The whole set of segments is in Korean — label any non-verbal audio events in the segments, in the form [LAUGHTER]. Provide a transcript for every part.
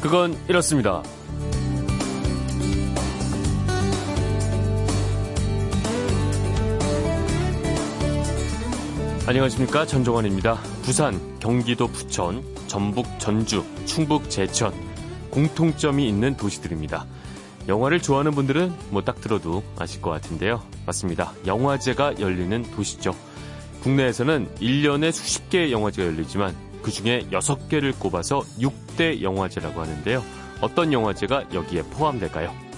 그건 이렇습니다. 안녕하십니까 전종환입니다. 부산, 경기도 부천, 전북 전주, 충북 제천 공통점이 있는 도시들입니다. 영화를 좋아하는 분들은 뭐 딱 들어도 아실 것 같은데요. 맞습니다. 영화제가 열리는 도시죠. 국내에서는 1년에 수십 개의 영화제가 열리지만 그 중에 6개를 꼽아서 6대 영화제라고 하는데요. 어떤 영화제가 여기에 포함될까요?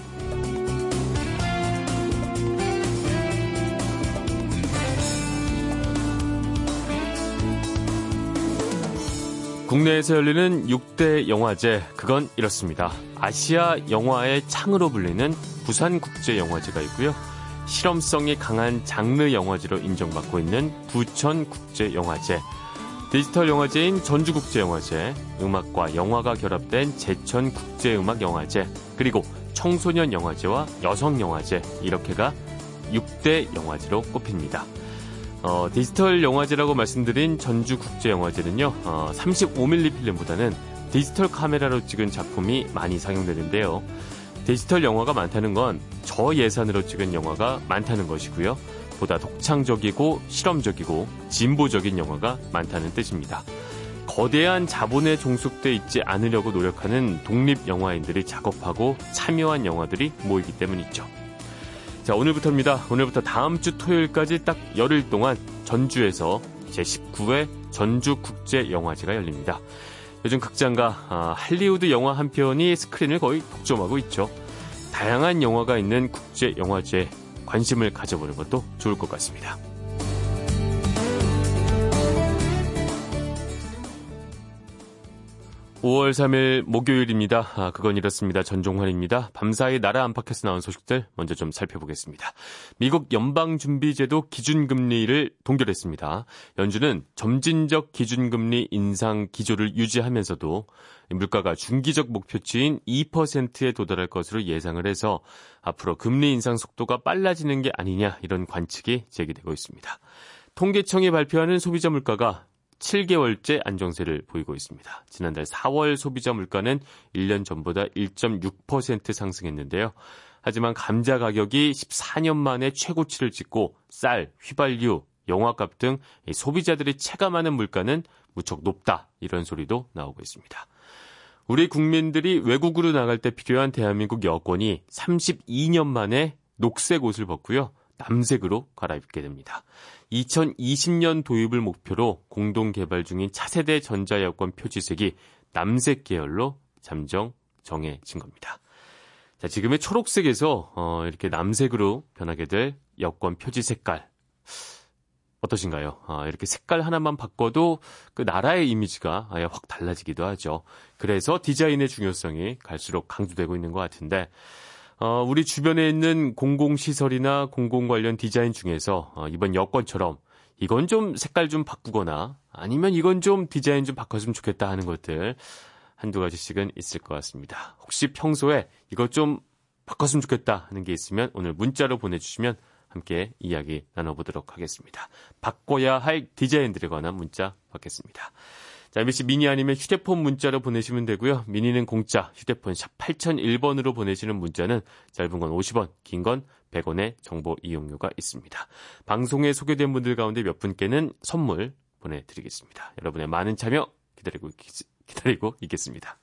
국내에서 열리는 6대 영화제, 그건 이렇습니다. 아시아 영화의 창으로 불리는 부산국제영화제가 있고요. 실험성이 강한 장르 영화제로 인정받고 있는 부천국제영화제, 디지털 영화제인 전주국제영화제, 음악과 영화가 결합된 제천국제음악영화제, 그리고 청소년 영화제와 여성 영화제, 이렇게가 6대 영화제로 꼽힙니다. 어, 디지털 영화제라고 말씀드린 전주국제영화제는요, 어, 35mm 필름보다는 디지털 카메라로 찍은 작품이 많이 상영되는데요. 디지털 영화가 많다는 건 저예산으로 찍은 영화가 많다는 것이고요. 보다 독창적이고 실험적이고 진보적인 영화가 많다는 뜻입니다. 거대한 자본에 종속돼 있지 않으려고 노력하는 독립 영화인들이 작업하고 참여한 영화들이 모이기 때문이죠. 자, 오늘부터입니다. 오늘부터 다음 주 토요일까지 딱 열흘 동안 전주에서 제19회 전주국제영화제가 열립니다. 요즘 극장과 아, 할리우드 영화 한 편이 스크린을 거의 독점하고 있죠. 다양한 영화가 있는 국제영화제에 관심을 가져보는 것도 좋을 것 같습니다. 5월 3일 목요일입니다. 아, 그건 이렇습니다. 전종환입니다. 밤사이 나라 안팎에서 나온 소식들 먼저 좀 살펴보겠습니다. 미국 연방준비제도 기준금리를 동결했습니다. 연준은 점진적 기준금리 인상 기조를 유지하면서도 물가가 중기적 목표치인 2%에 도달할 것으로 예상을 해서 앞으로 금리 인상 속도가 빨라지는 게 아니냐 이런 관측이 제기되고 있습니다. 통계청이 발표하는 소비자 물가가 7개월째 안정세를 보이고 있습니다. 지난달 4월 소비자 물가는 1년 전보다 1.6% 상승했는데요. 하지만 감자 가격이 14년 만에 최고치를 찍고 쌀, 휘발유, 영화값 등 소비자들이 체감하는 물가는 무척 높다 이런 소리도 나오고 있습니다. 우리 국민들이 외국으로 나갈 때 필요한 대한민국 여권이 32년 만에 녹색 옷을 벗고요. 남색으로 갈아입게 됩니다. 2020년 도입을 목표로 공동 개발 중인 차세대 전자여권 표지색이 남색 계열로 잠정 정해진 겁니다. 자, 지금의 초록색에서 어, 이렇게 남색으로 변하게 될 여권 표지 색깔 어떠신가요? 아, 이렇게 색깔 하나만 바꿔도 그 나라의 이미지가 아예 확 달라지기도 하죠. 그래서 디자인의 중요성이 갈수록 강조되고 있는 것 같은데 어, 우리 주변에 있는 공공시설이나 공공 관련 디자인 중에서 어, 이번 여권처럼 이건 좀 색깔 좀 바꾸거나 아니면 이건 좀 디자인 좀 바꿨으면 좋겠다 하는 것들 한두 가지씩은 있을 것 같습니다. 혹시 평소에 이것 좀 바꿨으면 좋겠다 하는 게 있으면 오늘 문자로 보내주시면 함께 이야기 나눠보도록 하겠습니다. 바꿔야 할 디자인들에 관한 문자 받겠습니다. 자, MBC 미니 아니면 휴대폰 문자로 보내시면 되고요. 미니는 공짜, 휴대폰 샵 8001번으로 보내시는 문자는 짧은 건 50원, 긴 건 100원의 정보 이용료가 있습니다. 방송에 소개된 분들 가운데 몇 분께는 선물 보내드리겠습니다. 여러분의 많은 참여 기다리고, 기다리고 있겠습니다.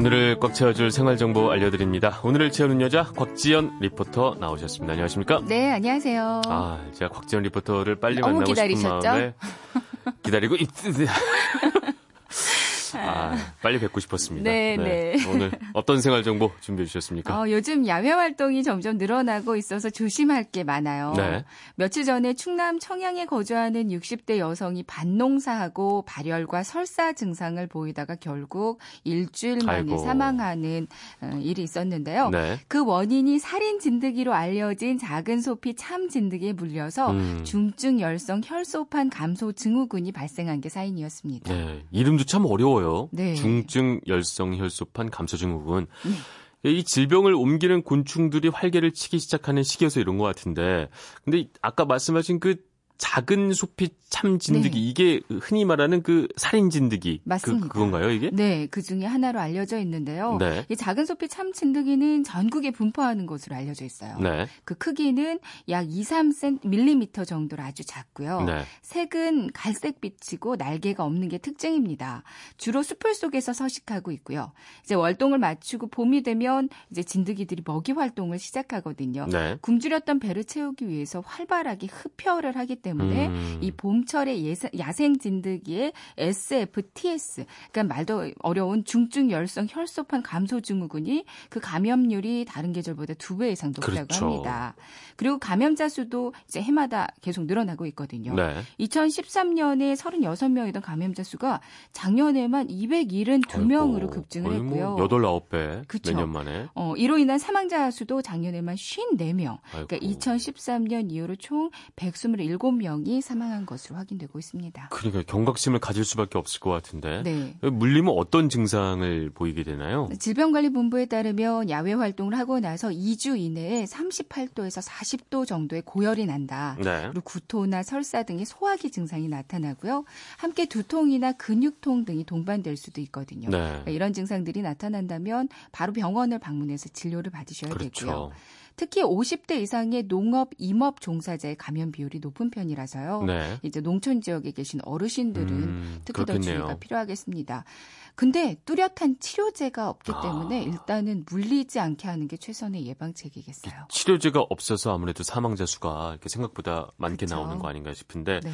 오늘을 꽉 채워줄 생활정보 알려드립니다. 오늘을 채우는 여자 곽지연 리포터 나오셨습니다. 안녕하십니까? 네, 안녕하세요. 아, 제가 곽지연 리포터를 빨리 만나고 기다리셨죠? 싶은 마음에 [LAUGHS] 기다리고 있... 아, 빨리 뵙고 싶었습니다. 네, 네. 네. 오늘 어떤 생활 정보 준비해 주셨습니까? 어, 요즘 야외 활동이 점점 늘어나고 있어서 조심할 게 많아요. 네. 며칠 전에 충남 청양에 거주하는 60대 여성이 밭농사하고 발열과 설사 증상을 보이다가 결국 일주일 만에 아이고. 사망하는 어, 일이 있었는데요. 네. 그 원인이 살인 진드기로 알려진 작은 소피 참 진드기에 물려서 음. 중증 열성 혈소판 감소 증후군이 발생한 게 사인이었습니다. 네, 이름도 참 어려워요. 네. 중증 열성 혈소판 감소 증후군. 네. 이 질병을 옮기는 곤충들이 활개를 치기 시작하는 시기여서 이런 것 같은데, 근데 아까 말씀하신 그 작은 소피 참 진드기 네. 이게 흔히 말하는 그 살인 진드기 그, 맞습니다. 그, 그건가요 이게? 네, 그 중에 하나로 알려져 있는데요. 네. 이 작은 소피 참 진드기는 전국에 분포하는 것으로 알려져 있어요. 네. 그 크기는 약 2, 3mm 정도로 아주 작고요. 네. 색은 갈색빛이고 날개가 없는 게 특징입니다. 주로 숲을 속에서 서식하고 있고요. 이제 월동을 마치고 봄이 되면 이제 진드기들이 먹이 활동을 시작하거든요. 네. 굶주렸던 배를 채우기 위해서 활발하게 흡혈을 하기 때문에 때문에 음. 이 봄철의 예사, 야생 진드기의 SFTS, 그러니까 말도 어려운 중증 열성 혈소판 감소 증후군이 그 감염률이 다른 계절보다 두 배 이상 높다고 그렇죠. 합니다. 그리고 감염자 수도 이제 해마다 계속 늘어나고 있거든요. 네. 2013년에 36명이던 감염자 수가 작년에만 272명으로 급증을 뭐 했고요. 뭐 8, 9배 그쵸? 몇년 만에. 어, 이로 인한 사망자 수도 작년에만 54명. 아이고. 그러니까 2013년 이후로 총 127명 7 명이 사망한 것으로 확인되고 있습니다. 그러니까 경각심을 가질 수밖에 없을 것 같은데. 네. 물리면 어떤 증상을 보이게 되나요? 질병관리본부에 따르면 야외 활동을 하고 나서 2주 이내에 38도에서 40도 정도의 고열이 난다. 네. 그리고 구토나 설사 등의 소화기 증상이 나타나고요. 함께 두통이나 근육통 등이 동반될 수도 있거든요. 네. 그러니까 이런 증상들이 나타난다면 바로 병원을 방문해서 진료를 받으셔야 그렇죠. 되고요. 특히 50대 이상의 농업, 임업 종사자의 감염 비율이 높은 편이라서요. 네. 이제 농촌 지역에 계신 어르신들은 음, 특히 그렇겠네요. 더 주의가 필요하겠습니다. 근데 뚜렷한 치료제가 없기 아. 때문에 아. 일단은 물리지 않게 하는 게 최선의 예방책이겠어요. 치료제가 없어서 아무래도 사망자 수가 이렇게 생각보다 많게 그렇죠. 나오는 거 아닌가 싶은데 네.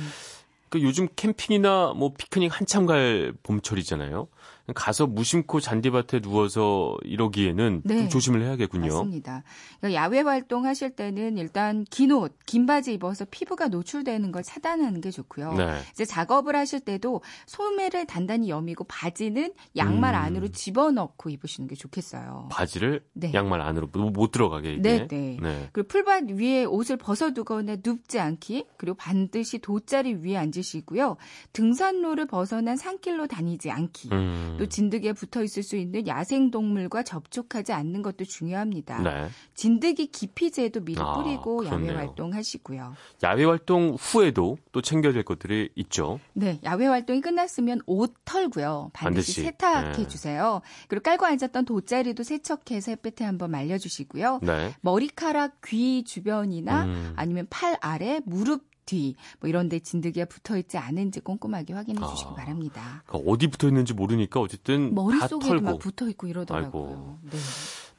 그 요즘 캠핑이나 뭐 피크닉 한참 갈 봄철이잖아요. 가서 무심코 잔디밭에 누워서 이러기에는 네. 좀 조심을 해야겠군요. 맞습니다. 그러니까 야외 활동하실 때는 일단 긴 옷, 긴 바지 입어서 피부가 노출되는 걸 차단하는 게 좋고요. 네. 이제 작업을 하실 때도 소매를 단단히 여미고 바지는 양말 음. 안으로 집어넣고 입으시는 게 좋겠어요. 바지를 네. 양말 안으로 못 들어가게 이게. 네, 네. 네. 그리고 풀밭 위에 옷을 벗어 두거나 눕지 않기, 그리고 반드시 돗자리 위에 앉으시고요. 등산로를 벗어난 산길로 다니지 않기. 음. 또 진드기에 붙어 있을 수 있는 야생 동물과 접촉하지 않는 것도 중요합니다. 네. 진드기 기피제도 미리 아, 뿌리고 아, 야외 활동하시고요. 야외 활동 후에도 또 챙겨야 될 것들이 있죠. 네, 야외 활동이 끝났으면 옷 털고요. 반드시, 반드시. 세탁해 네. 주세요. 그리고 깔고 앉았던 돗자리도 세척해서 햇볕에 한번 말려 주시고요. 네. 머리카락 귀 주변이나 음. 아니면 팔 아래 무릎 뒤, 뭐 이런 데 진드기가 붙어 있지 않은지 꼼꼼하게 확인해 아, 주시기 바랍니다. 그러니까 어디 붙어 있는지 모르니까 어쨌든 머릿속에 막 붙어 있고 이러더라고요. 네.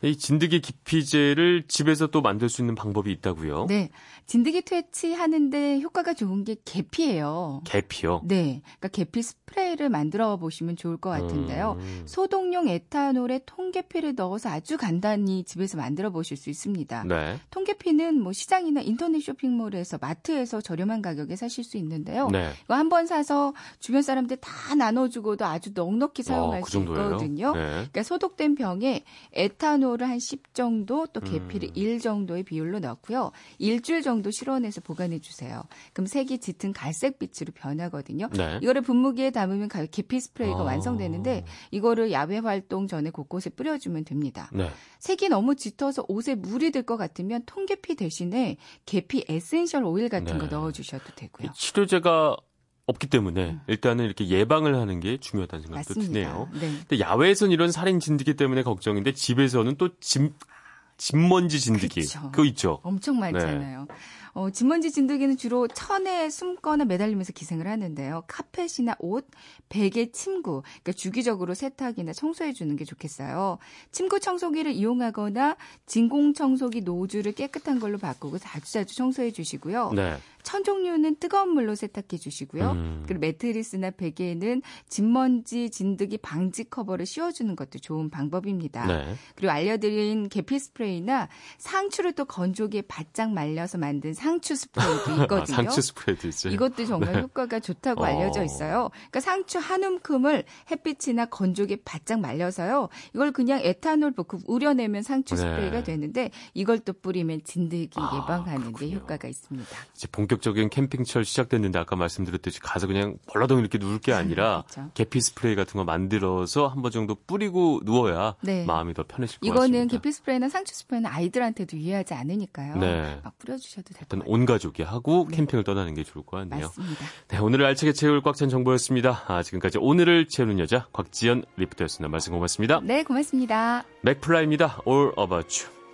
이 진드기 기피제를 집에서 또 만들 수 있는 방법이 있다고요? 네. 진드기 퇴치하는데 효과가 좋은 게 계피예요. 계피요? 네. 그러니까 계피 스프레이를 만들어 보시면 좋을 것 같은데요. 음. 소독용 에탄올에 통계피를 넣어서 아주 간단히 집에서 만들어 보실 수 있습니다. 네. 통계피는 뭐 시장이나 인터넷 쇼핑몰에서 마트에서 저렴한 가격에 사실 수 있는데요. 네. 이거 한 번 사서 주변 사람들 다 나눠주고도 아주 넉넉히 사용할 어, 그 수 있거든요. 네. 그러니까 소독된 병에 에탄올 에탄올을 한 10 정도 또 계피를 음. 1 정도의 비율로 넣고요. 일주일 정도 실온에서 보관해 주세요. 그럼 색이 짙은 갈색빛으로 변하거든요. 네. 이거를 분무기에 담으면 계피 스프레이가 아. 완성되는데 이거를 야외 활동 전에 곳곳에 뿌려주면 됩니다. 네. 색이 너무 짙어서 옷에 물이 들 것 같으면 통계피 대신에 계피 에센셜 오일 같은 네. 거 넣어주셔도 되고요. 치료제가 없기 때문에 음. 일단은 이렇게 예방을 하는 게 중요하다는 생각도 맞습니다. 드네요. 네. 근데 야외에서는 이런 살인 진드기 때문에 걱정인데 집에서는 또 집, 집먼지 진드기 그쵸. 그거 있죠. 엄청 많잖아요. 네. 어, 집먼지 진드기는 주로 천에 숨거나 매달리면서 기생을 하는데요. 카펫이나 옷, 베개, 침구, 그러니까 주기적으로 세탁이나 청소해 주는 게 좋겠어요. 침구 청소기를 이용하거나 진공 청소기 노즐을 깨끗한 걸로 바꾸고 자주 자주 청소해 주시고요. 네. 천 종류는 뜨거운 물로 세탁해 주시고요. 음. 그리고 매트리스나 베개에는 진먼지 진드기 방지 커버를 씌워주는 것도 좋은 방법입니다. 네. 그리고 알려드린 계피 스프레이나 상추를 또 건조기에 바짝 말려서 만든 상추 스프레이도 [LAUGHS] 있거든요. 상추 스프레이도 있어요. 이것도 정말 네. 효과가 좋다고 어. 알려져 있어요. 그러니까 상추 한 움큼을 햇빛이나 건조기에 바짝 말려서요. 이걸 그냥 에탄올 볶음 우려내면 상추 네. 스프레이가 네. 되는데 이걸 또 뿌리면 진드기 아, 예방하는 데 효과가 있습니다. 이제 본격 본격적인 캠핑철 시작됐는데 아까 말씀드렸듯이 가서 그냥 벌러덩 이렇게 누울 게 아니라 [LAUGHS] 그렇죠. 계피 스프레이 같은 거 만들어서 한 번 정도 뿌리고 누워야 네. 마음이 더 편해질 것 이거는 같습니다. 이거는 계피 스프레이나 상추 스프레이는 아이들한테도 유해하지 않으니까요. 네. 막 뿌려주셔도 될 것 같아요. 온 가족이 하고 네. 캠핑을 떠나는 게 좋을 것 같네요. 맞습니다. 네, 오늘을 알차게 채울 꽉 찬 정보였습니다. 아, 지금까지 오늘을 채우는 여자 곽지연 리포터였습니다. 말씀 고맙습니다. 네, 고맙습니다. 맥플라이입니다. All About You.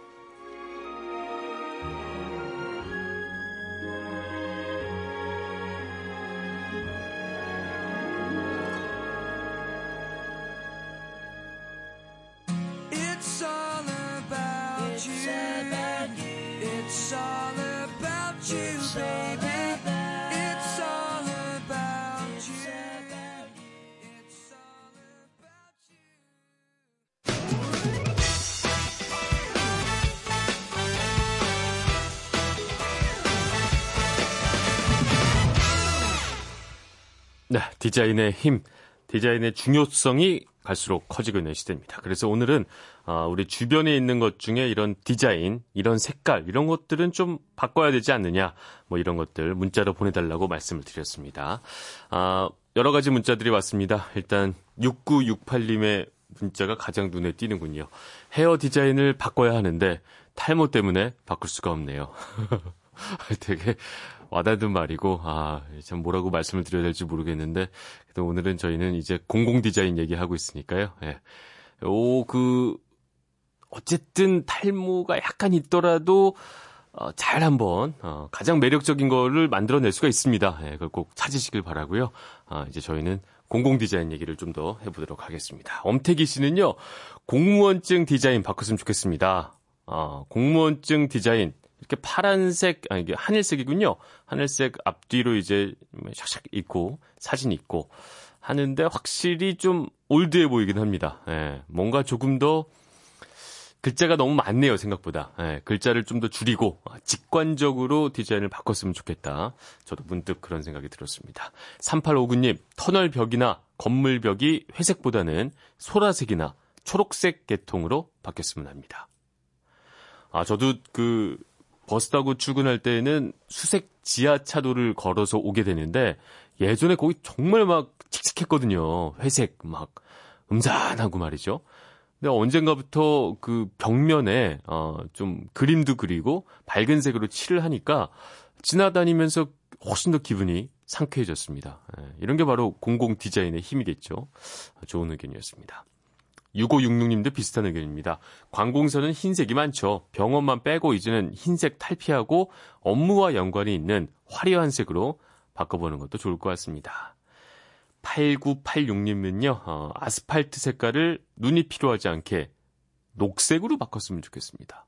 디자인의 힘, 디자인의 중요성이 갈수록 커지고 있는 시대입니다. 그래서 오늘은 어, 우리 주변에 있는 것 중에 이런 디자인, 이런 색깔, 이런 것들은 좀 바꿔야 되지 않느냐, 뭐 이런 것들 문자로 보내달라고 말씀을 드렸습니다. 아, 여러 가지 문자들이 왔습니다. 일단 6968님의 문자가 가장 눈에 띄는군요. 헤어 디자인을 바꿔야 하는데 탈모 때문에 바꿀 수가 없네요. [LAUGHS] 되게 와닿는 말이고, 아, 참 뭐라고 말씀을 드려야 될지 모르겠는데, 그래도 오늘은 저희는 이제 공공 디자인 얘기하고 있으니까요. 예. 오, 그, 어쨌든 탈모가 약간 있더라도, 어, 잘 한번, 어, 가장 매력적인 거를 만들어낼 수가 있습니다. 예, 그걸 꼭 찾으시길 바라고요 아, 이제 저희는 공공 디자인 얘기를 좀 더 해보도록 하겠습니다. 엄태기 씨는요, 공무원증 디자인 바꿨으면 좋겠습니다. 어, 공무원증 디자인, 이렇게 파란색, 아, 이게 하늘색이군요. 하늘색 앞뒤로 이제 샥샥 있고, 사진 있고 하는데 확실히 좀 올드해 보이긴 합니다. 예, 뭔가 조금 더 글자가 너무 많네요, 생각보다. 예, 글자를 좀 더 줄이고 아, 직관적으로 디자인을 바꿨으면 좋겠다. 저도 문득 그런 생각이 들었습니다. 3859님, 터널 벽이나 건물 벽이 회색보다는 소라색이나 초록색 계통으로 바뀌었으면 합니다. 아, 저도 그 버스 타고 출근할 때는 수색 지하차도를 걸어서 오게 되는데 예전에 거기 정말 막 칙칙했거든요. 회색 막 음산하고 말이죠. 근데 언젠가부터 그 벽면에 어좀 그림도 그리고 밝은 색으로 칠을 하니까 지나다니면서 훨씬 더 기분이 상쾌해졌습니다. 예, 이런 게 바로 공공 디자인의 힘이겠죠. 좋은 의견이었습니다. 6566님도 비슷한 의견입니다. 관공서는 흰색이 많죠. 병원만 빼고 이제는 흰색 탈피하고 업무와 연관이 있는 화려한 색으로 바꿔보는 것도 좋을 것 같습니다. 8986님은요, 어, 아스팔트 색깔을 눈이 필요하지 않게 녹색으로 바꿨으면 좋겠습니다.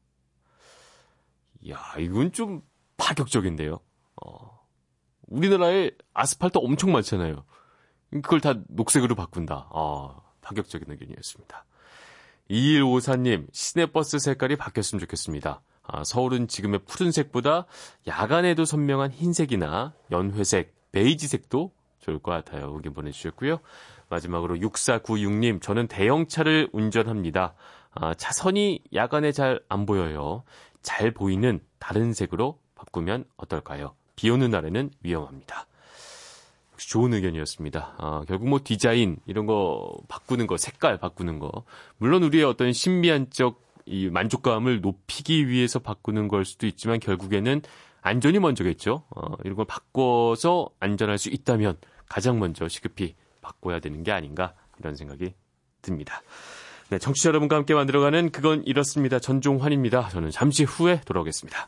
이야, 이건 좀 파격적인데요. 어, 우리나라에 아스팔트 엄청 많잖아요. 그걸 다 녹색으로 바꾼다. 아, 파격적인 의견이었습니다. 2154님, 시내버스 색깔이 바뀌었으면 좋겠습니다. 아, 서울은 지금의 푸른색보다 야간에도 선명한 흰색이나 연회색, 베이지색도 좋을 것 같아요. 의견 보내주셨고요. 마지막으로 6496님, 저는 대형차를 운전합니다. 아, 차선이 야간에 잘 안 보여요. 잘 보이는 다른 색으로 바꾸면 어떨까요? 비 오는 날에는 위험합니다. 좋은 의견이었습니다. 아, 결국 뭐 디자인 이런 거 바꾸는 거, 색깔 바꾸는 거, 물론 우리의 어떤 신비한적 이 만족감을 높이기 위해서 바꾸는 걸 수도 있지만 결국에는 안전이 먼저겠죠. 어, 이런 걸 바꿔서 안전할 수 있다면 가장 먼저 시급히 바꿔야 되는 게 아닌가 이런 생각이 듭니다. 네, 청취자 여러분과 함께 만들어가는 그건 이렇습니다. 전종환입니다. 저는 잠시 후에 돌아오겠습니다.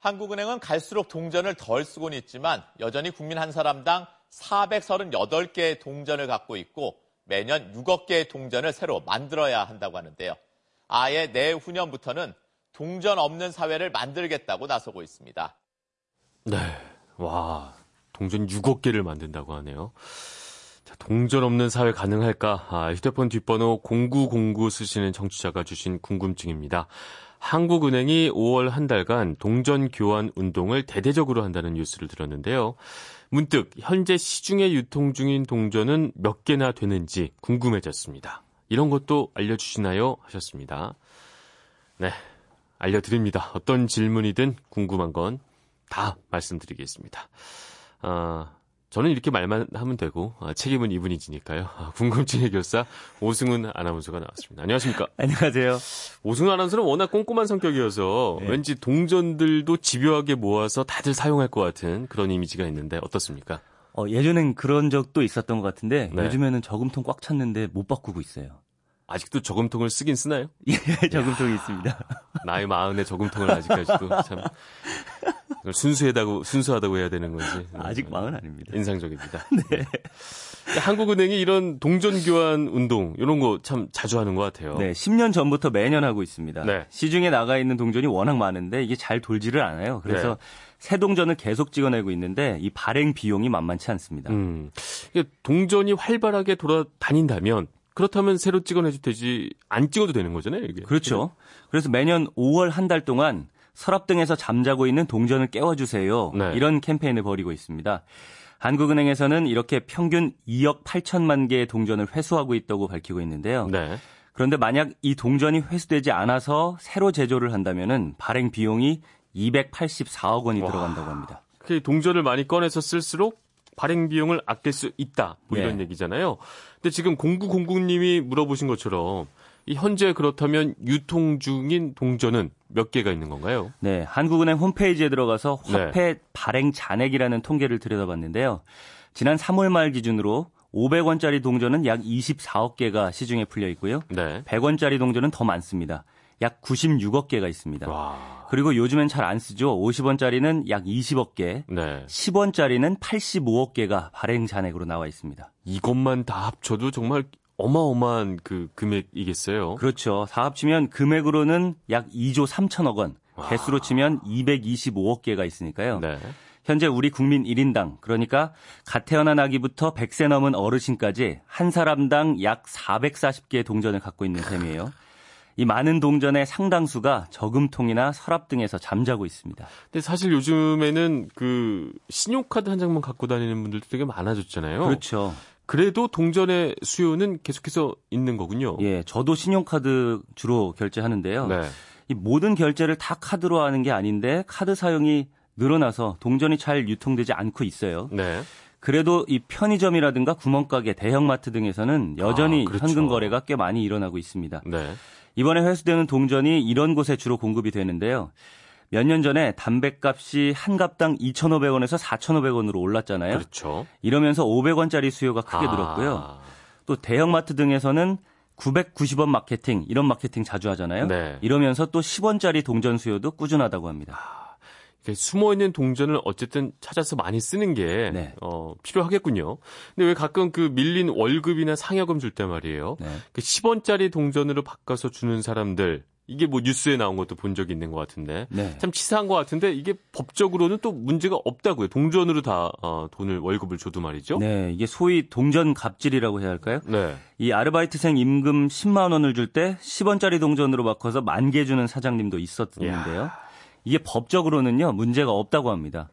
한국은행은 갈수록 동전을 덜 쓰곤 있지만 여전히 국민 한 사람당 438개의 동전을 갖고 있고 매년 6억 개의 동전을 새로 만들어야 한다고 하는데요. 아예 내후년부터는 동전 없는 사회를 만들겠다고 나서고 있습니다. 네. 와, 동전 6억 개를 만든다고 하네요. 자, 동전 없는 사회 가능할까? 아, 휴대폰 뒷번호 0909 쓰시는 청취자가 주신 궁금증입니다. 한국은행이 5월 한 달간 동전 교환 운동을 대대적으로 한다는 뉴스를 들었는데요. 문득 현재 시중에 유통 중인 동전은 몇 개나 되는지 궁금해졌습니다. 이런 것도 알려주시나요? 하셨습니다. 네, 알려드립니다. 어떤 질문이든 궁금한 건 다 말씀드리겠습니다. 아, 저는 이렇게 말만 하면 되고 아, 책임은 이분이 지니까요. 아, 궁금증 해결사 오승훈 아나운서가 나왔습니다. 안녕하십니까? [LAUGHS] 안녕하세요. 오승훈 아나운서는 워낙 꼼꼼한 성격이어서 네. 왠지 동전들도 집요하게 모아서 다들 사용할 것 같은 그런 이미지가 있는데 어떻습니까? 어, 예전엔 그런 적도 있었던 것 같은데 네. 요즘에는 저금통 꽉 찼는데 못 바꾸고 있어요. 아직도 저금통을 쓰긴 쓰나요? 예, [LAUGHS] 저금통이 있습니다. 나이 마흔에 저금통을 아직까지도 참 순수하다고 순수하다고 해야 되는 건지 아직 마흔 아닙니다. 인상적입니다. [LAUGHS] 네. 한국은행이 이런 동전 교환 운동 이런 거 참 자주 하는 것 같아요. 네, 10년 전부터 매년 하고 있습니다. 네. 시중에 나가 있는 동전이 워낙 많은데 이게 잘 돌지를 않아요. 그래서 네. 새 동전을 계속 찍어내고 있는데 이 발행 비용이 만만치 않습니다. 음, 동전이 활발하게 돌아다닌다면 그렇다면 새로 찍어내도 되지 안 찍어도 되는 거잖아요, 이게. 그렇죠. 그래서 매년 5월 한 달 동안 서랍 등에서 잠자고 있는 동전을 깨워주세요. 네. 이런 캠페인을 벌이고 있습니다. 한국은행에서는 이렇게 평균 2억 8천만 개의 동전을 회수하고 있다고 밝히고 있는데요. 네. 그런데 만약 이 동전이 회수되지 않아서 새로 제조를 한다면은 발행 비용이 284억 원이 와. 들어간다고 합니다. 그 동전을 많이 꺼내서 쓸수록 발행 비용을 아낄 수 있다. 뭐 이런 네. 얘기잖아요. 근데 지금 공구공구님이 물어보신 것처럼 이 현재 그렇다면 유통 중인 동전은 몇 개가 있는 건가요? 네, 한국은행 홈페이지에 들어가서 화폐 네. 발행 잔액이라는 통계를 들여다봤는데요. 지난 3월 말 기준으로 500원짜리 동전은 약 24억 개가 시중에 풀려 있고요. 네. 100원짜리 동전은 더 많습니다. 약 96억 개가 있습니다. 와. 그리고 요즘엔 잘 안 쓰죠. 50원짜리는 약 20억 개, 네. 10원짜리는 85억 개가 발행 잔액으로 나와 있습니다. 이것만 다 합쳐도 정말 어마어마한 그 금액이겠어요. 그렇죠. 다 합치면 금액으로는 약 2조 3천억 원, 개수로 치면 225억 개가 있으니까요. 네. 현재 우리 국민 1인당 그러니까 갓 태어난 아기부터 100세 넘은 어르신까지 한 사람당 약 440개의 동전을 갖고 있는 셈이에요. 이 많은 동전의 상당수가 저금통이나 서랍 등에서 잠자고 있습니다. 근데 사실 요즘에는 그 신용카드 한 장만 갖고 다니는 분들도 되게 많아졌잖아요. 그렇죠. 그래도 동전의 수요는 계속해서 있는 거군요. 예, 저도 신용카드 주로 결제하는데요. 네. 이 모든 결제를 다 카드로 하는 게 아닌데 카드 사용이 늘어나서 동전이 잘 유통되지 않고 있어요. 네. 그래도 이 편의점이라든가 구멍가게, 대형마트 등에서는 여전히 아, 그렇죠. 현금 거래가 꽤 많이 일어나고 있습니다. 네. 이번에 회수되는 동전이 이런 곳에 주로 공급이 되는데요. 몇 년 전에 담배값이 한 갑당 2,500원에서 4,500원으로 올랐잖아요. 그렇죠. 이러면서 500원짜리 수요가 크게 아. 늘었고요. 또 대형마트 등에서는 990원 마케팅 이런 마케팅 자주 하잖아요. 네. 이러면서 또 10원짜리 동전 수요도 꾸준하다고 합니다. 숨어 있는 동전을 어쨌든 찾아서 많이 쓰는 게 네. 어, 필요하겠군요. 근데 왜 가끔 그 밀린 월급이나 상여금 줄 때 말이에요. 네. 그 10원짜리 동전으로 바꿔서 주는 사람들 이게 뭐 뉴스에 나온 것도 본 적이 있는 것 같은데 네. 참 치사한 것 같은데 이게 법적으로는 또 문제가 없다고요. 동전으로 다 어, 돈을 월급을 줘도 말이죠. 네, 이게 소위 동전 갑질이라고 해야 할까요? 네. 이 아르바이트생 임금 10만 원을 줄 때 10원짜리 동전으로 바꿔서 만 개 주는 사장님도 있었는데요. 야. 이게 법적으로는요 문제가 없다고 합니다.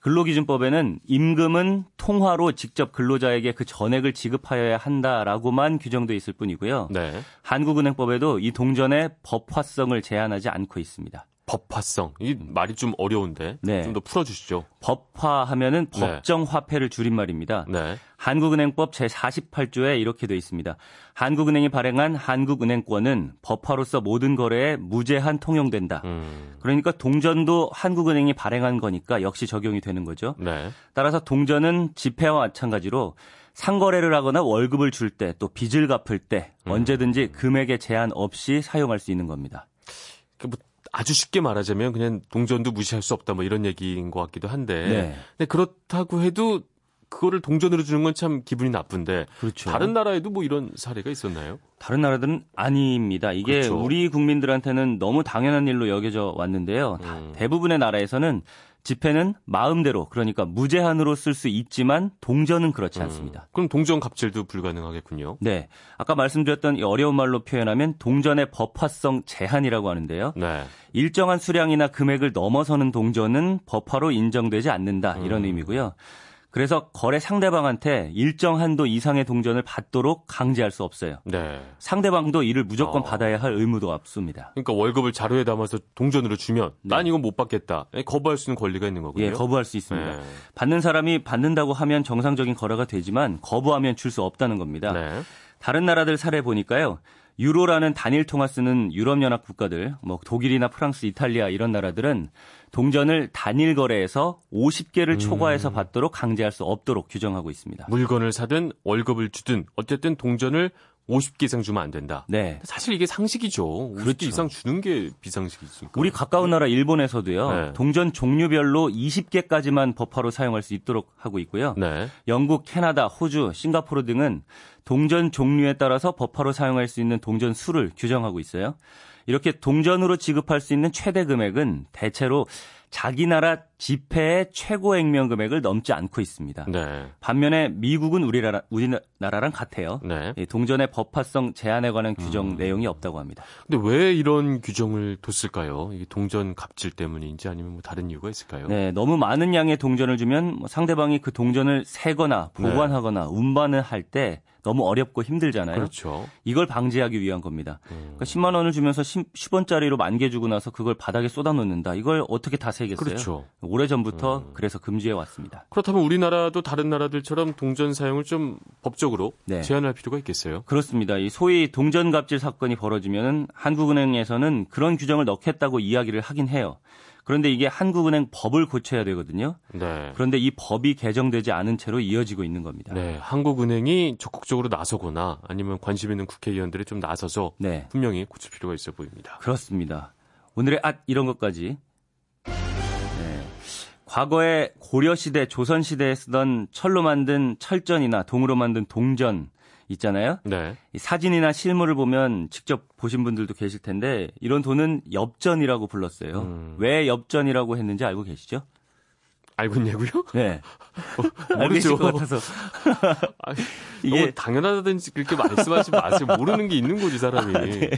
근로기준법에는 임금은 통화로 직접 근로자에게 그 전액을 지급하여야 한다라고만 규정돼 있을 뿐이고요. 네. 한국은행법에도 이 동전의 법화성을 제한하지 않고 있습니다. 법화성. 이 말이 좀 어려운데 네. 좀더 풀어주시죠. 법화하면은 네. 법정 화폐를 줄인 말입니다. 네. 한국은행법 제 48조에 이렇게 되어 있습니다. 한국은행이 발행한 한국은행권은 법화로서 모든 거래에 무제한 통용된다. 음. 그러니까 동전도 한국은행이 발행한 거니까 역시 적용이 되는 거죠. 네. 따라서 동전은 지폐와 마찬가지로 상거래를 하거나 월급을 줄 때 또 빚을 갚을 때 음. 언제든지 금액에 제한 없이 사용할 수 있는 겁니다. 뭐 아주 쉽게 말하자면 그냥 동전도 무시할 수 없다 뭐 이런 얘기인 것 같기도 한데 네. 근데 그렇다고 해도 그거를 동전으로 주는 건 참 기분이 나쁜데 그렇죠. 다른 나라에도 뭐 이런 사례가 있었나요? 다른 나라들은 아닙니다. 이게 그렇죠. 우리 국민들한테는 너무 당연한 일로 여겨져 왔는데요. 음. 대부분의 나라에서는 지폐는 마음대로 그러니까 무제한으로 쓸 수 있지만 동전은 그렇지 음. 않습니다. 음, 그럼 동전 갑질도 불가능하겠군요. 네. 아까 말씀드렸던 이 어려운 말로 표현하면 동전의 법화성 제한이라고 하는데요. 네. 일정한 수량이나 금액을 넘어서는 동전은 법화로 인정되지 않는다 이런 음. 의미고요. 그래서 거래 상대방한테 일정 한도 이상의 동전을 받도록 강제할 수 없어요. 네. 상대방도 이를 무조건 어. 받아야 할 의무도 없습니다. 그러니까 월급을 자료에 담아서 동전으로 주면 네. 난 이건 못 받겠다. 거부할 수 있는 권리가 있는 거군요. 예, 거부할 수 있습니다. 네. 받는 사람이 받는다고 하면 정상적인 거래가 되지만 거부하면 줄 수 없다는 겁니다. 네. 다른 나라들 사례 보니까요. 유로라는 단일 통화 쓰는 유럽연합 국가들, 뭐 독일이나 프랑스, 이탈리아 이런 나라들은 동전을 단일 거래에서 50개를 음. 초과해서 받도록 강제할 수 없도록 규정하고 있습니다. 물건을 사든 월급을 주든 어쨌든 동전을 50개 이상 주면 안 된다. 네. 사실 이게 상식이죠. 50개 그렇죠. 이상 주는 게 비상식이니까. 우리 가까운 나라 일본에서도요. 네. 동전 종류별로 20개까지만 법화로 사용할 수 있도록 하고 있고요. 네. 영국, 캐나다, 호주, 싱가포르 등은 동전 종류에 따라서 법화로 사용할 수 있는 동전 수를 규정하고 있어요. 이렇게 동전으로 지급할 수 있는 최대 금액은 대체로 자기 나라 지폐의 최고 액면 금액을 넘지 않고 있습니다. 네. 반면에 미국은 우리나라, 우리나라랑 같아요. 네. 동전의 법화성 제한에 관한 규정 음. 내용이 없다고 합니다. 근데 왜 이런 규정을 뒀을까요? 이게 동전 갑질 때문인지 아니면 뭐 다른 이유가 있을까요? 네, 너무 많은 양의 동전을 주면 뭐 상대방이 그 동전을 세거나 보관하거나 네. 운반을 할때 너무 어렵고 힘들잖아요. 그렇죠. 이걸 방지하기 위한 겁니다. 음. 그러니까 10만 원을 주면서 10, 10 원짜리로 만 개 주고 나서 그걸 바닥에 쏟아놓는다. 이걸 어떻게 다 세겠어요? 그렇죠. 오래 전부터 음. 그래서 금지해 왔습니다. 그렇다면 우리나라도 다른 나라들처럼 동전 사용을 좀 법적으로 네. 제한할 필요가 있겠어요? 그렇습니다. 이 소위 동전 갑질 사건이 벌어지면 한국은행에서는 그런 규정을 넣겠다고 이야기를 하긴 해요. 그런데 이게 한국은행 법을 고쳐야 되거든요. 네. 그런데 이 법이 개정되지 않은 채로 이어지고 있는 겁니다. 네, 한국은행이 적극적으로 나서거나 아니면 관심 있는 국회의원들이 좀 나서서 네. 분명히 고칠 필요가 있어 보입니다. 그렇습니다. 오늘의 앗 이런 것까지 과거에 고려시대, 조선시대에 쓰던 철로 만든 철전이나 동으로 만든 동전 있잖아요. 네. 사진이나 실물을 보면 직접 보신 분들도 계실 텐데 이런 돈은 엽전이라고 불렀어요. 음. 왜 엽전이라고 했는지 알고 계시죠? 알고 있냐고요? 네. [LAUGHS] 어, 모르죠. 것 같아서. [LAUGHS] 이게 당연하다든지 그렇게 말씀하지 마세요. 모르는 게 있는 거지 사람이. 아, 네.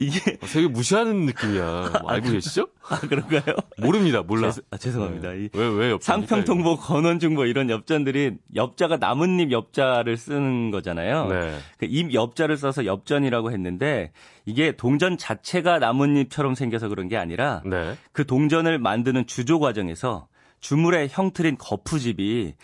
이게 어, 되게 무시하는 느낌이야. 뭐 알고 계시죠? 아 그런가요? 모릅니다. 몰라. 죄, 아, 죄송합니다. 네. 왜왜 엽 상평통보 건원중보 이런 엽전들이 엽자가 나뭇잎 엽자를 쓰는 거잖아요. 네. 그잎 엽자를 써서 엽전이라고 했는데 이게 동전 자체가 나뭇잎처럼 생겨서 그런 게 아니라 네. 그 동전을 만드는 주조 과정에서 주물의 형틀인 거푸집이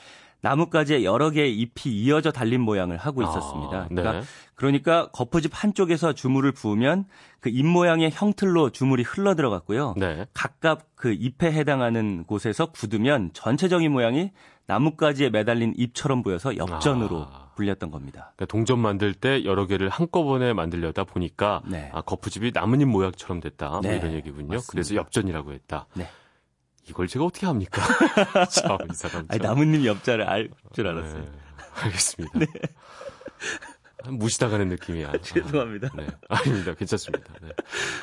나뭇가지에 여러 개의 잎이 이어져 달린 모양을 하고 아, 있었습니다. 아, 네. 그러니까, 그러니까 거푸집 한쪽에서 주물을 부으면 그 잎 모양의 형틀로 주물이 흘러 들어갔고요. 네. 각각 그 잎에 해당하는 곳에서 굳으면 전체적인 모양이 나뭇가지에 매달린 잎처럼 보여서 엽전으로 아. 불렸던 겁니다. 그러니까 동전 만들 때 여러 개를 한꺼번에 만들려다 보니까 네. 아, 거푸집이 나뭇잎 모양처럼 됐다. 뭐 네. 이런 얘기군요. 맞습니다. 그래서 엽전이라고 했다. 네. 이걸 제가 어떻게 합니까? 참, 이 사람. 아니, 나뭇잎 엽자를 알 줄 알았어요. [LAUGHS] 네, 알겠습니다. 네. 무시당하는 느낌이야. [LAUGHS] 죄송합니다. 네. 아닙니다. 괜찮습니다. 네.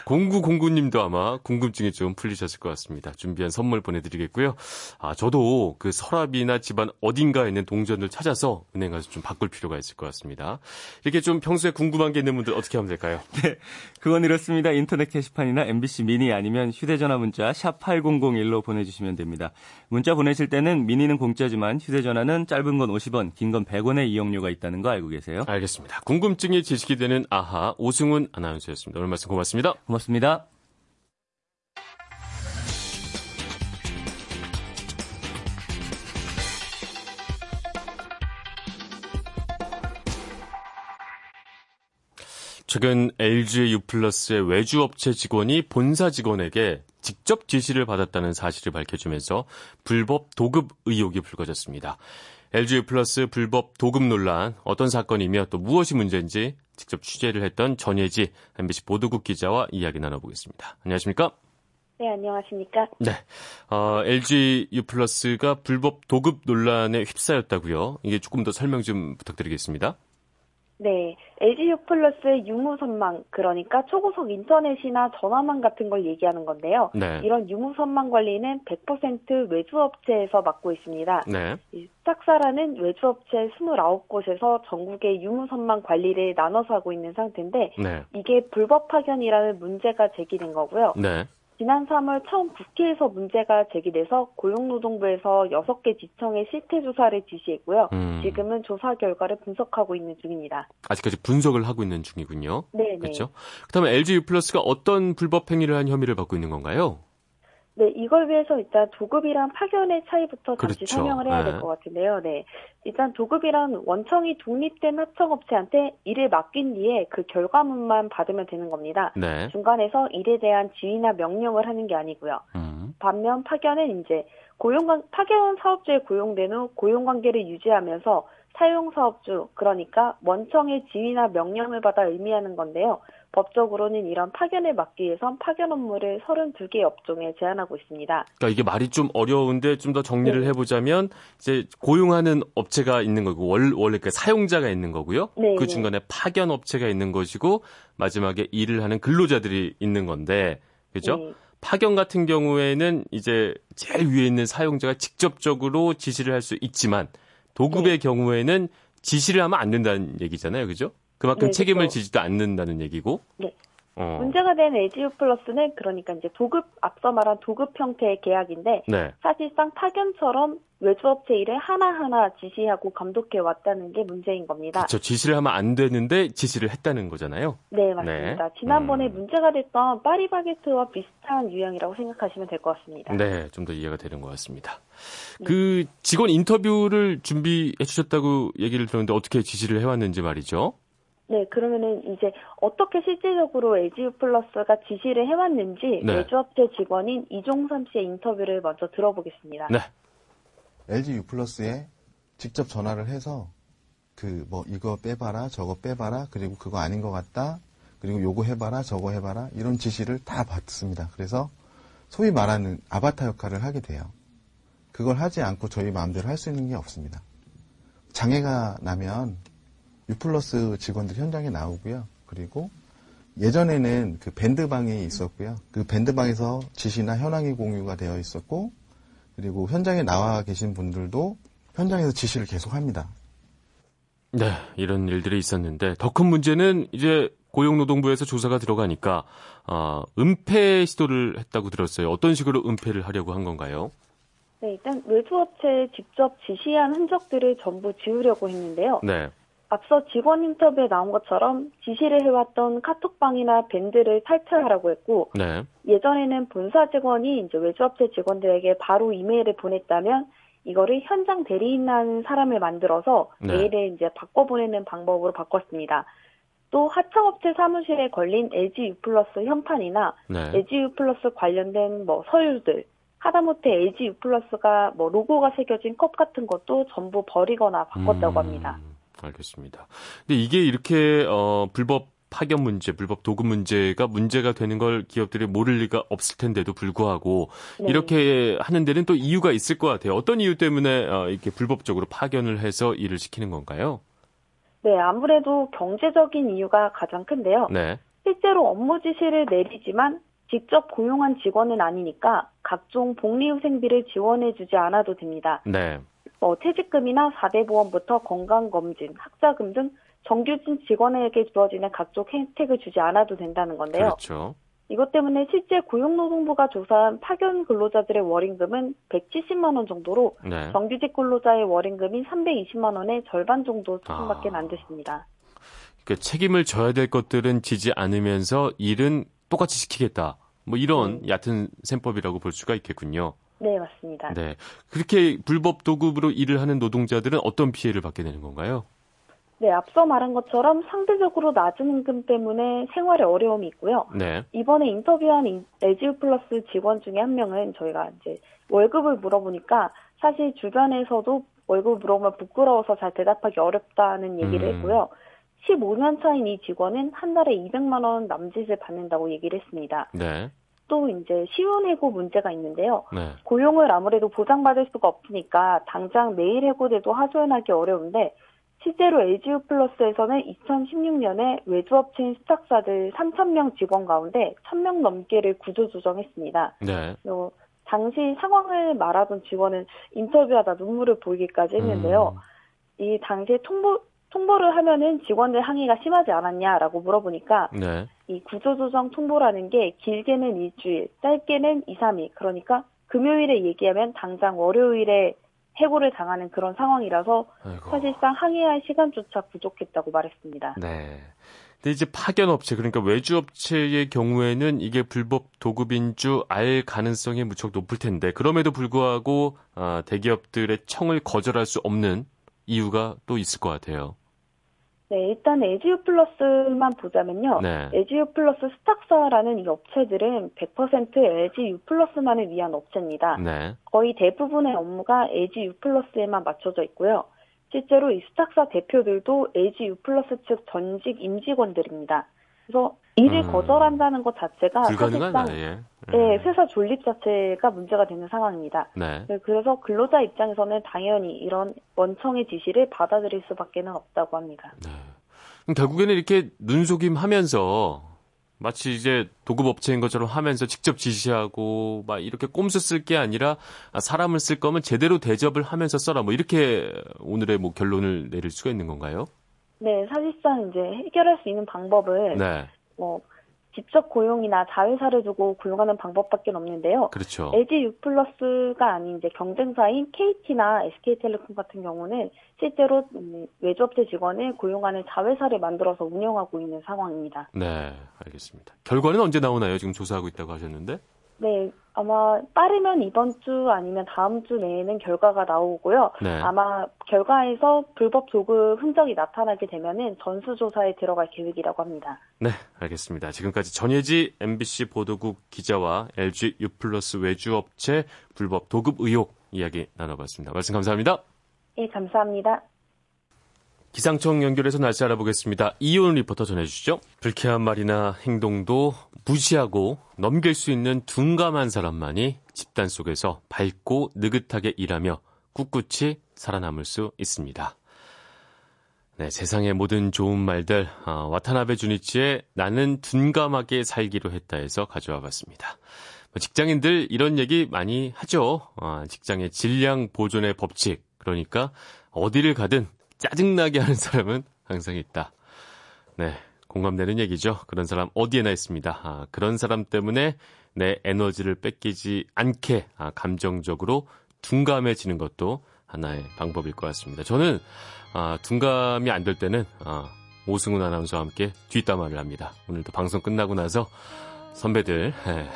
0909님도 아마 궁금증이 좀 풀리셨을 것 같습니다. 준비한 선물 보내드리겠고요. 아, 저도 그 서랍이나 집안 어딘가에 있는 동전을 찾아서 은행 가서 좀 바꿀 필요가 있을 것 같습니다. 이렇게 좀 평소에 궁금한 게 있는 분들 어떻게 하면 될까요? [LAUGHS] 네. 그건 이렇습니다. 인터넷 게시판이나 MBC 미니 아니면 휴대전화 문자 샵 8001로 보내주시면 됩니다. 문자 보내실 때는 미니는 공짜지만 휴대전화는 짧은 건 50원, 긴 건 100원의 이용료가 있다는 거 알고 계세요? 알겠습니다. 있습니다. 궁금증이 지식이 되는 아하 오승훈 아나운서였습니다. 오늘 말씀 고맙습니다. 고맙습니다. 최근 LG의 유플러스의 외주업체 직원이 본사 직원에게 직접 지시를 받았다는 사실을 밝혀주면서 불법 도급 의혹이 불거졌습니다. LG 플러스 불법 도급 논란 어떤 사건이며 또 무엇이 문제인지 직접 취재를 했던 전예지 MBC 보도국 기자와 이야기 나눠보겠습니다. 안녕하십니까? 네, 안녕하십니까? 네. 어, LG U 플러스가 불법 도급 논란에 휩싸였다고요. 이게 조금 더 설명 좀 부탁드리겠습니다. 네, LG U 플러스의 유무선망, 그러니까 초고속 인터넷이나 전화망 같은 걸 얘기하는 건데요. 네. 이런 유무선망 관리는 100% 외주업체에서 맡고 있습니다. 네. 짝사라는 외주업체 29곳에서 전국의 유무선망 관리를 나눠서 하고 있는 상태인데 네. 이게 불법 파견이라는 문제가 제기된 거고요. 네. 지난 3월 처음 국회에서 문제가 제기돼서 고용노동부에서 6개 지청에 실태 조사를 지시했고요. 음. 지금은 조사 결과를 분석하고 있는 중입니다. 아직까지 분석을 하고 있는 중이군요. 네, 그렇죠. 그다음에 LG U 플러스가 어떤 불법 행위를 한 혐의를 받고 있는 건가요? 네, 이걸 위해서 일단 도급이랑 파견의 차이부터 잠시 그렇죠. 설명을 해야 될것 네. 같은데요. 네. 일단 도급이란 원청이 독립된 하청업체한테 일을 맡긴 뒤에 그 결과물만 받으면 되는 겁니다. 네. 중간에서 일에 대한 지휘나 명령을 하는 게 아니고요. 음. 반면 파견은 이제 고용 파견 사업주에 고용된 후 고용 관계를 유지하면서 사용 사업주 그러니까 원청의 지휘나 명령을 받아 의미하는 건데요. 법적으로는 이런 파견을 막기 위해선 파견 업무를 32개 업종에 제한하고 있습니다. 그러니까 이게 말이 좀 어려운데 좀 더 정리를 네. 해보자면 이제 고용하는 업체가 있는 거고 원, 원래 그 사용자가 있는 거고요. 네. 그 네. 중간에 파견 업체가 있는 것이고 마지막에 일을 하는 근로자들이 있는 건데 그죠? 네. 파견 같은 경우에는 이제 제일 위에 있는 사용자가 직접적으로 지시를 할 수 있지만 도급의 네. 경우에는 지시를 하면 안 된다는 얘기잖아요. 그죠? 그만큼 네, 책임을 그렇죠. 지지도 않는다는 얘기고. 네. 어. 문제가 된 LGU 플러스는 그러니까 이제 도급 앞서 말한 도급 형태의 계약인데 네. 사실상 파견처럼 외주업체 일을 하나하나 지시하고 감독해 왔다는 게 문제인 겁니다. 그렇죠. 지시를 하면 안 되는데 지시를 했다는 거잖아요. 네, 맞습니다. 네. 지난번에 음. 문제가 됐던 파리바게트와 비슷한 유형이라고 생각하시면 될 것 같습니다. 네, 좀 더 이해가 되는 것 같습니다. 네. 그 직원 인터뷰를 준비해 주셨다고 얘기를 들었는데 어떻게 지시를 해왔는지 말이죠. 네, 그러면은 이제 어떻게 실질적으로 LGU 플러스가 지시를 해왔는지 네. 외주업체 직원인 이종삼 씨의 인터뷰를 먼저 들어보겠습니다. 네. LGU 플러스에 직접 전화를 해서 그 뭐 이거 빼봐라, 저거 빼봐라, 그리고 그거 아닌 것 같다, 그리고 요거 해봐라, 저거 해봐라 이런 지시를 다 받습니다. 그래서 소위 말하는 아바타 역할을 하게 돼요. 그걸 하지 않고 저희 마음대로 할 수 있는 게 없습니다. 장애가 나면 유플러스 직원들 현장에 나오고요. 그리고 예전에는 그 밴드방이 있었고요. 그 밴드방에서 지시나 현황이 공유가 되어 있었고, 그리고 현장에 나와 계신 분들도 현장에서 지시를 계속 합니다. 네, 이런 일들이 있었는데 더 큰 문제는 이제 고용노동부에서 조사가 들어가니까 어, 은폐 시도를 했다고 들었어요. 어떤 식으로 은폐를 하려고 한 건가요? 네, 일단 외주업체에 직접 지시한 흔적들을 전부 지우려고 했는데요. 네. 앞서 직원 인터뷰에 나온 것처럼 지시를 해왔던 카톡방이나 밴드를 탈퇴하라고 했고 네. 예전에는 본사 직원이 이제 외주업체 직원들에게 바로 이메일을 보냈다면 이거를 현장 대리인이라는 사람을 만들어서 네. 메일을 이제 바꿔 보내는 방법으로 바꿨습니다. 또 하청업체 사무실에 걸린 LG U 플러스 현판이나 네. LG U 플러스 관련된 뭐 서류들 하다못해 LG U 플러스가 뭐 로고가 새겨진 컵 같은 것도 전부 버리거나 바꿨다고 음... 합니다. 알겠습니다. 근데 이게 이렇게 어 불법 파견 문제, 불법 도급 문제가 문제가 되는 걸 기업들이 모를 리가 없을 텐데도 불구하고 네. 이렇게 하는 데는 또 이유가 있을 것 같아요. 어떤 이유 때문에 어, 이렇게 불법적으로 파견을 해서 일을 시키는 건가요? 네, 아무래도 경제적인 이유가 가장 큰데요. 네. 실제로 업무 지시를 내리지만 직접 고용한 직원은 아니니까 각종 복리후생비를 지원해주지 않아도 됩니다. 네. 뭐 퇴직금이나 4대 보험부터 건강검진, 학자금 등 정규직 직원에게 주어지는 각종 혜택을 주지 않아도 된다는 건데요. 그렇죠. 이것 때문에 실제 고용노동부가 조사한 파견 근로자들의 월임금은 170만 원 정도로 네. 정규직 근로자의 월임금이 320만 원의 절반 정도 수준밖에 아. 안 됐습니다. 그 책임을 져야 될 것들은 지지 않으면서 일은 똑같이 시키겠다. 뭐 이런 네. 얕은 셈법이라고 볼 수가 있겠군요. 네, 맞습니다. 네. 그렇게 불법 도급으로 일을 하는 노동자들은 어떤 피해를 받게 되는 건가요? 네, 앞서 말한 것처럼 상대적으로 낮은 임금 때문에 생활에 어려움이 있고요. 네. 이번에 인터뷰한 에지우 플러스 직원 중에 한 명은 저희가 이제 월급을 물어보니까 사실 주변에서도 월급 물어보면 부끄러워서 잘 대답하기 어렵다는 얘기를 음. 했고요. 15년 차인 이 직원은 한 달에 200만 원 남짓을 받는다고 얘기를 했습니다. 네. 또 이제 시운 해고 문제가 있는데요. 네. 고용을 아무래도 보장받을 수가 없으니까 당장 내일 해고돼도 하소연하기 어려운데 실제로 LGU 플러스에서는 2016년에 외주업체인 수탁사들 3,000명 직원 가운데 1,000명 넘게를 구조조정했습니다. 네. 당시 상황을 말하던 직원은 인터뷰하다 눈물을 보이기까지 했는데요. 음. 이 당시에 통보 통보를 하면은 직원들 항의가 심하지 않았냐라고 물어보니까 네. 이 구조조정 통보라는 게 길게는 일주일, 짧게는 2, 3일. 그러니까 금요일에 얘기하면 당장 월요일에 해고를 당하는 그런 상황이라서 아이고. 사실상 항의할 시간조차 부족했다고 말했습니다. 네. 근데 이제 파견 업체 그러니까 외주 업체의 경우에는 이게 불법 도급인 줄 알 가능성이 무척 높을 텐데 그럼에도 불구하고 아, 대기업들의 청을 거절할 수 없는 이유가 또 있을 것 같아요. 네, 일단 LG U 플러스만 보자면요. 네. LG U 플러스 수탁사라는 이 업체들은 100% LG U 플러스만을 위한 업체입니다. 네. 거의 대부분의 업무가 U 플러스에만 맞춰져 있고요. 실제로 이 수탁사 대표들도 U 플러스 측 전직 임직원들입니다. 그래서 일을 음. 거절한다는 것 자체가 사실상 예. 네, 회사 존립 자체가 문제가 되는 상황입니다. 네. 네. 그래서 근로자 입장에서는 당연히 이런 원청의 지시를 받아들일 수밖에 없다고 합니다. 네. 결국에는 이렇게 눈속임하면서 마치 이제 도급업체인 것처럼 하면서 직접 지시하고 막 이렇게 꼼수 쓸 게 아니라 아, 사람을 쓸 거면 제대로 대접을 하면서 써라 뭐 이렇게 오늘의 뭐 결론을 내릴 수가 있는 건가요? 네, 사실상 이제 해결할 수 있는 방법은 네. 뭐 직접 고용이나 자회사를 두고 고용하는 방법밖에 없는데요. 그렇죠. LG U 플러스가 아닌 이제 경쟁사인 KT나 SK텔레콤 같은 경우는 실제로 음, 외주업체 직원을 고용하는 자회사를 만들어서 운영하고 있는 상황입니다. 네, 알겠습니다. 결과는 언제 나오나요? 지금 조사하고 있다고 하셨는데? 네, 아마 빠르면 이번 주 아니면 다음 주 내에는 결과가 나오고요. 네. 아마 결과에서 불법 도급 흔적이 나타나게 되면은 전수조사에 들어갈 계획이라고 합니다. 네, 알겠습니다. 지금까지 전예지 MBC 보도국 기자와 LG U+ 외주업체 불법 도급 의혹 이야기 나눠봤습니다. 말씀 감사합니다. 예, 감사합니다. 기상청 연결해서 날씨 알아보겠습니다. 이온 리포터 전해주시죠. 불쾌한 말이나 행동도 무시하고 넘길 수 있는 둔감한 사람만이 집단 속에서 밝고 느긋하게 일하며 꿋꿋이 살아남을 수 있습니다. 네, 세상의 모든 좋은 말들 어, 와타나베 주니치의 나는 둔감하게 살기로 했다에서 가져와 봤습니다. 뭐 직장인들 이런 얘기 많이 하죠. 어, 직장의 질량 보존의 법칙 그러니까 어디를 가든 짜증나게 하는 사람은 항상 있다. 네. 공감되는 얘기죠. 그런 사람 어디에나 있습니다. 아, 그런 사람 때문에 내 에너지를 뺏기지 않게 아, 감정적으로 둔감해지는 것도 하나의 방법일 것 같습니다. 저는 아, 둔감이 안 될 때는 아, 오승훈 아나운서와 함께 뒷담화를 합니다. 오늘도 방송 끝나고 나서 선배들 네.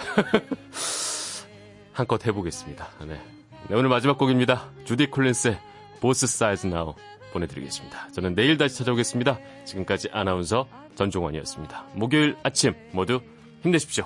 [LAUGHS] 한껏 해보겠습니다. 네. 네, 오늘 마지막 곡입니다. 주디 콜린스의 보스 사이즈 나우 보내드리겠습니다. 저는 내일 다시 찾아오겠습니다. 지금까지 아나운서 전종원이었습니다. 목요일 아침 모두 힘내십시오.